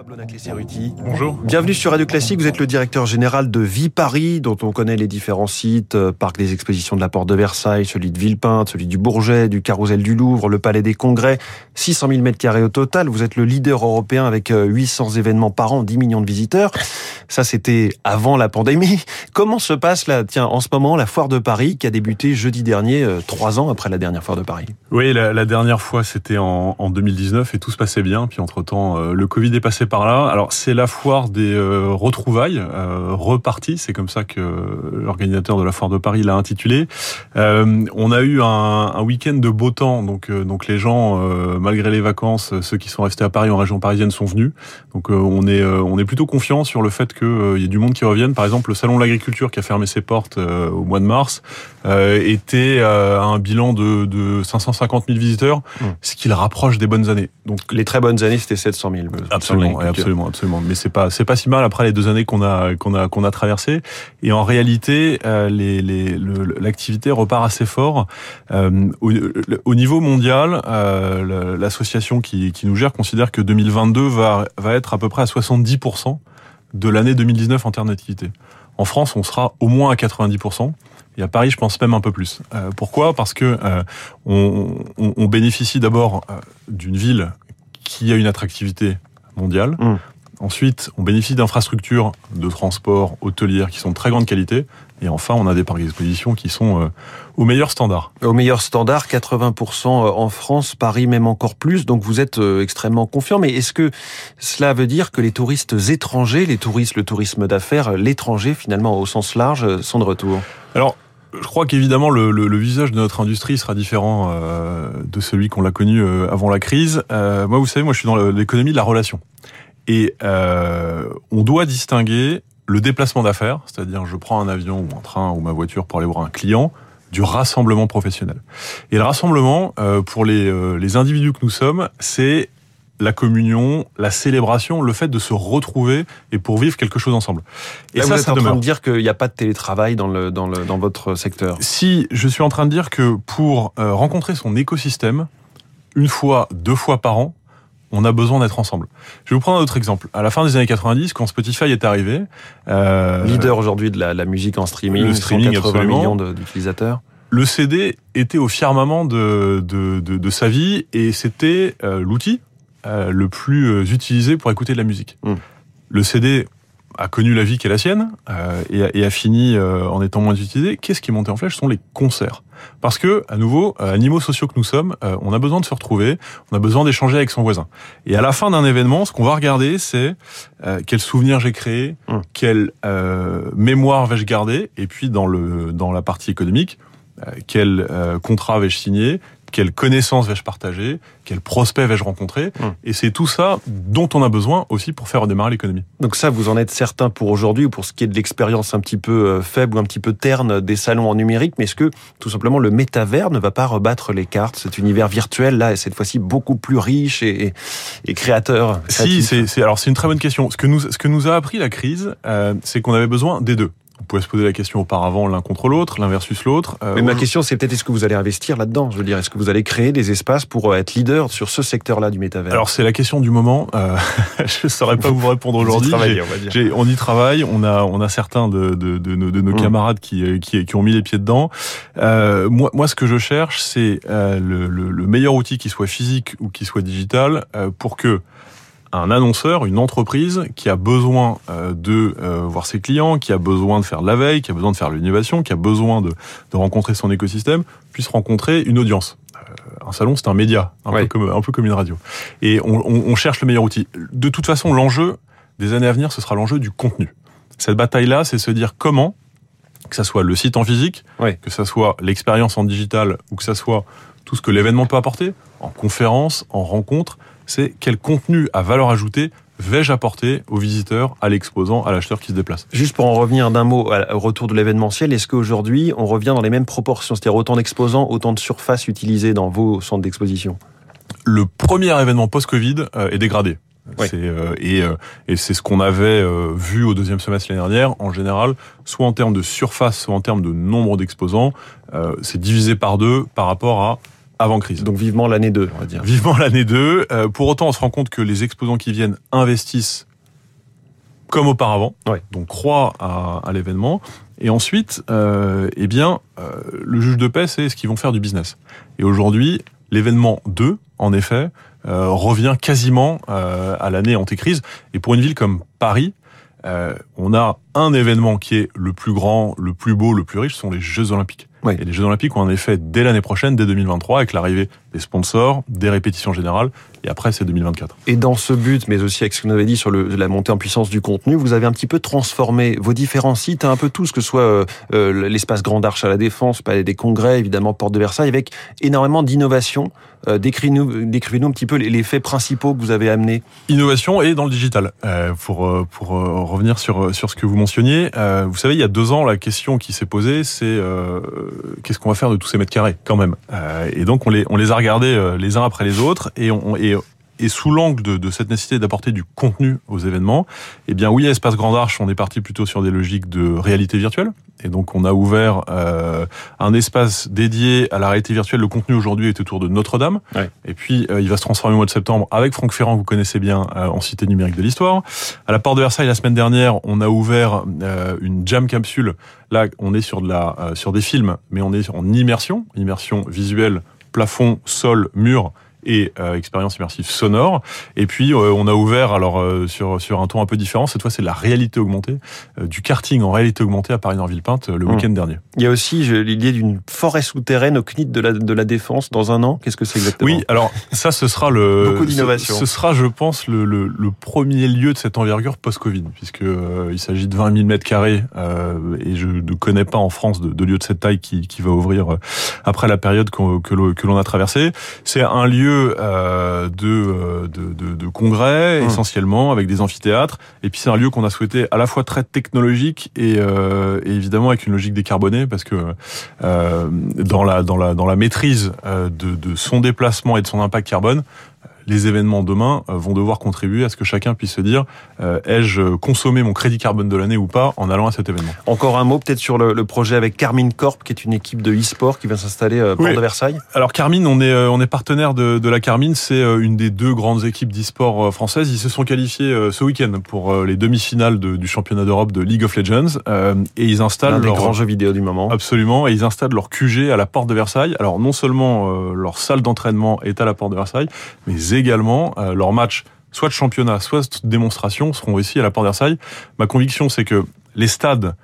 Pablo Naclé-Cerruti. Bonjour. Bienvenue sur Radio Classique. Vous êtes le directeur général de Vie Paris, dont on connaît les différents sites, euh, Parc des Expositions de la Porte de Versailles, celui de Villepinte, celui du Bourget, du Carrousel du Louvre, le Palais des Congrès. 600 000 mètres carrés au total. Vous êtes le leader européen avec 800 euh, événements par an, 10 millions de visiteurs. Ça, c'était avant la pandémie. Comment se passe là, tiens, en ce moment, la foire de Paris qui a débuté jeudi dernier, euh, trois ans après la dernière foire de Paris? Oui, la, dernière fois, c'était en, en, 2019 et tout se passait bien. Puis entre-temps, le Covid est passé par là. Alors c'est la foire des euh, retrouvailles, euh, reparties, c'est comme ça que l'organisateur de la foire de Paris l'a intitulé. Euh, on a eu un, un week-end de beau temps, donc euh, donc les gens, euh, malgré les vacances, ceux qui sont restés à Paris en région parisienne sont venus. Donc on est on est plutôt confiant sur le fait qu'il y ait du monde qui revienne. Par exemple, le salon de l'agriculture qui a fermé ses portes au mois de mars était à un bilan de, de 550 000 visiteurs, mmh. ce qui le rapproche des bonnes années. Donc les très bonnes années, c'était 700 000. Absolument, absolument, absolument. Mais c'est pas c'est pas si mal après les deux années qu'on a qu'on a qu'on a traversé. Et en réalité, euh, les l'activité repart assez fort euh, au, au, niveau mondial. Euh, L'association qui qui nous gère considère que 2022 va va être à peu près à 70 de l'année 2019 en termes d'activité. En France, on sera au moins à 90% et à Paris, je pense même un peu plus. Euh, pourquoi? Parce que euh, on, on, on, bénéficie d'abord euh, d'une ville qui a une attractivité mondiale. Mmh. Ensuite, on bénéficie d'infrastructures de transport hôtelières qui sont de très grande qualité. Et enfin, on a des parcs d'exposition qui sont euh, au meilleur standard. Au meilleur standard, 80% en France, Paris même encore plus. Donc vous êtes euh, extrêmement confiant. Mais est-ce que cela veut dire que les touristes étrangers, les touristes, le tourisme d'affaires, l'étranger finalement au sens large, sont de retour? Alors, je crois qu'évidemment le, le, le, visage de notre industrie sera différent euh, de celui qu'on l'a connu euh, avant la crise. Euh, moi, vous savez, moi, je suis dans l'économie de la relation, et euh, on doit distinguer le déplacement d'affaires, c'est-à-dire je prends un avion ou un train ou ma voiture pour aller voir un client, du rassemblement professionnel. Et le rassemblement, euh, pour les, les individus que nous sommes, c'est la communion, la célébration, le fait de se retrouver et pour vivre quelque chose ensemble. Et Là, ça, vous êtes ça en demeure. train de dire qu'il n'y a pas de télétravail dans, le, dans, le, dans votre secteur Si, je suis en train de dire que pour euh, rencontrer son écosystème, une fois, deux fois par an, on a besoin d'être ensemble. Je vais vous prendre un autre exemple. À la fin des années 90, quand Spotify est arrivé, euh, leader aujourd'hui de la, la, musique en streaming, le streaming 180 millions d'utilisateurs. Le CD était au firmament de, de, de, de sa vie et c'était euh, l'outil euh, le plus utilisé pour écouter de la musique. Mmh. Le CD a connu la vie qui est la sienne euh, et, a, et, a, fini euh, en étant moins utilisé. Qu'est-ce qui est monté en flèche? Ce sont les concerts. Parce que, à nouveau, euh, animaux sociaux que nous sommes, euh, on a besoin de se retrouver, on a besoin d'échanger avec son voisin. Et à la fin d'un événement, ce qu'on va regarder, c'est euh, quel souvenir j'ai créé, mmh. quelle mémoire vais-je garder, et puis dans le dans la partie économique, quel contrat vais-je signer, quelles connaissances vais-je partager, quels prospects vais-je rencontrer, mmh. et c'est tout ça dont on a besoin aussi pour faire redémarrer l'économie. Donc ça, vous en êtes certain pour aujourd'hui, ou pour ce qui est de l'expérience un petit peu faible ou un petit peu terne des salons en numérique, mais est-ce que tout simplement le métavers ne va pas rebattre les cartes, cet univers virtuel là, est cette fois-ci beaucoup plus riche et, et, et créateur Si, c'est alors c'est une très bonne question. Ce que nous ce que nous a appris la crise, euh, c'est qu'on avait besoin des deux. On pouvait se poser la question auparavant l'un contre l'autre, l'un versus l'autre. Euh, Mais ma question, c'est peut-être est-ce que vous allez investir là-dedans? Je veux dire, est-ce que vous allez créer des espaces pour être leader sur ce secteur-là du métavers? Alors c'est la question du moment. Euh, je ne saurais pas vous répondre aujourd'hui. On, on, y travaille. On a, on a certains de, de, de nos, de nos mmh. camarades qui, qui, qui, ont mis les pieds dedans. Euh, moi, moi, ce que je cherche, c'est euh, le, le, le, meilleur outil qui soit physique ou qui soit digital euh, pour que un annonceur, une entreprise qui a besoin euh, de euh, voir ses clients, qui a besoin de faire de la veille, qui a besoin de faire l'innovation, qui a besoin de, de, rencontrer son écosystème, puisse rencontrer une audience. Euh, un salon, c'est un média, un, ouais. peu comme, un peu comme une radio. Et on, on, on cherche le meilleur outil. De toute façon, l'enjeu des années à venir, ce sera l'enjeu du contenu. Cette bataille-là, c'est se dire comment, que ça soit le site en physique, ouais. que ça soit l'expérience en digital, ou que ça soit tout ce que l'événement peut apporter, en conférence, en rencontre, c'est quel contenu à valeur ajoutée vais-je apporter aux visiteurs, à l'exposant, à l'acheteur qui se déplace Juste pour en revenir d'un mot au retour de l'événementiel, est-ce qu'aujourd'hui on revient dans les mêmes proportions, c'est-à-dire autant d'exposants, autant de surfaces utilisées dans vos centres d'exposition? Le premier événement post-Covid euh, est dégradé. Oui. Euh, et, euh, et c'est ce qu'on avait euh, vu au deuxième semestre l'année dernière. En général, soit en termes de surface, soit en termes de nombre d'exposants, c'est divisé par deux par rapport à avant crise. Donc vivement l'année 2, on va dire. Vivement l'année 2. Euh, pour autant, on se rend compte que les exposants qui viennent investissent comme auparavant, ouais. donc croient à, à l'événement. Et ensuite, euh, eh bien, euh, le juge de paix, c'est ce qu'ils vont faire du business. Et aujourd'hui, l'événement 2, en effet, euh, revient quasiment euh, à l'année antécrise. Et pour une ville comme Paris, euh, on a un événement qui est le plus grand, le plus beau, le plus riche, ce sont les Jeux Olympiques. Oui. Et les Jeux Olympiques ont un effet dès l'année prochaine, dès 2023, avec l'arrivée des sponsors, des répétitions générales, et après c'est 2024. Et dans ce but, mais aussi avec ce que vous avez dit sur le, la montée en puissance du contenu, vous avez un petit peu transformé vos différents sites, un peu que ce soit euh, euh, l'espace Grande Arche à la Défense, palais des Congrès, évidemment Porte de Versailles, avec énormément d'innovation. Euh, Décrivez-nous décrivez un petit peu les, les, faits principaux que vous avez amenés. Innovation et dans le digital. Pour pour revenir sur sur ce que vous mentionniez, vous savez, il y a deux ans, la question qui s'est posée, c'est qu'est-ce qu'on va faire de tous ces mètres carrés, quand même? et donc on les on les a regardés les uns après les autres et on et et sous l'angle de, de, cette nécessité d'apporter du contenu aux événements, eh bien oui, à Espace Grand Arche, on est parti plutôt sur des logiques de réalité virtuelle. Et donc on a ouvert euh, un espace dédié à la réalité virtuelle. Le contenu aujourd'hui est autour de Notre-Dame. Ouais. Et puis euh, il va se transformer au mois de septembre avec Franck Ferrand, que vous connaissez bien, euh, en cité numérique de l'histoire. À la Porte de Versailles, la semaine dernière, on a ouvert une jam capsule. Là, on est sur de la sur des films, mais on est en immersion, immersion visuelle, plafond, sol, mur et euh, expérience immersive sonore. Et puis euh, on a ouvert alors euh, sur sur un ton un peu différent. Cette fois, c'est la réalité augmentée, du karting en réalité augmentée à Paris Nord Villepinte le Mmh. week-end dernier. Il y a aussi l'idée d'une forêt souterraine au CNIT de la de la défense dans un an. Qu'est-ce que c'est exactement? Oui, alors ça, ce sera le beaucoup d'innovation. Ce, ce, sera, je pense, le, le, le, premier lieu de cette envergure post-Covid, puisque il s'agit de 20 000 mètres carrés et je ne connais pas en France de, de lieu de cette taille qui, qui va ouvrir après la période que, que l'on a traversée. C'est un lieu euh, de, de, de, de, congrès, Mmh. essentiellement, avec des amphithéâtres. Et puis c'est un lieu qu'on a souhaité à la fois très technologique et, euh, et, évidemment avec une logique décarbonée, parce que euh, dans, la, dans, la, dans la maîtrise euh, de, de son déplacement et de son impact carbone, les événements demain vont devoir contribuer à ce que chacun puisse se dire euh, ai-je consommé mon crédit carbone de l'année ou pas en allant à cet événement? Encore un mot peut-être sur le, le, projet avec Carmine Corp, qui est une équipe de e-sport qui va s'installer euh, oui. Port de Versailles. Alors Carmine, on est on est partenaire de, de la Carmine, c'est euh, une des deux grandes équipes d'e-sport françaises. Ils se sont qualifiés euh, ce week-end pour les demi-finales de, du championnat d'Europe de League of Legends euh, et ils installent un leur des grands jeux vidéo du moment. Absolument, et ils installent leur QG à la porte de Versailles. Alors non seulement euh, leur salle d'entraînement est à la porte de Versailles, mais également euh, leurs matchs, soit de championnat, soit de démonstration, seront ici à la Porte d'Versailles. Ma conviction, c'est que les stades,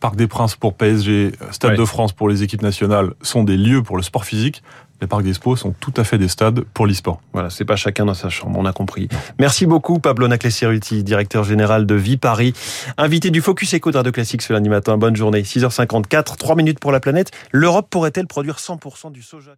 Parc des Princes pour PSG, Stade ouais. de France pour les équipes nationales, sont des lieux pour le sport physique. Les parcs d'expo sont tout à fait des stades pour l'e-sport. Voilà, c'est pas chacun dans sa chambre, on a compris. Merci beaucoup, Pablo Naclesiruti, directeur général de Vie Paris, invité du Focus Eco de Radio Classique ce lundi matin. Bonne journée, 6h54, 3 minutes pour la planète. L'Europe pourrait-elle produire 100% du soja?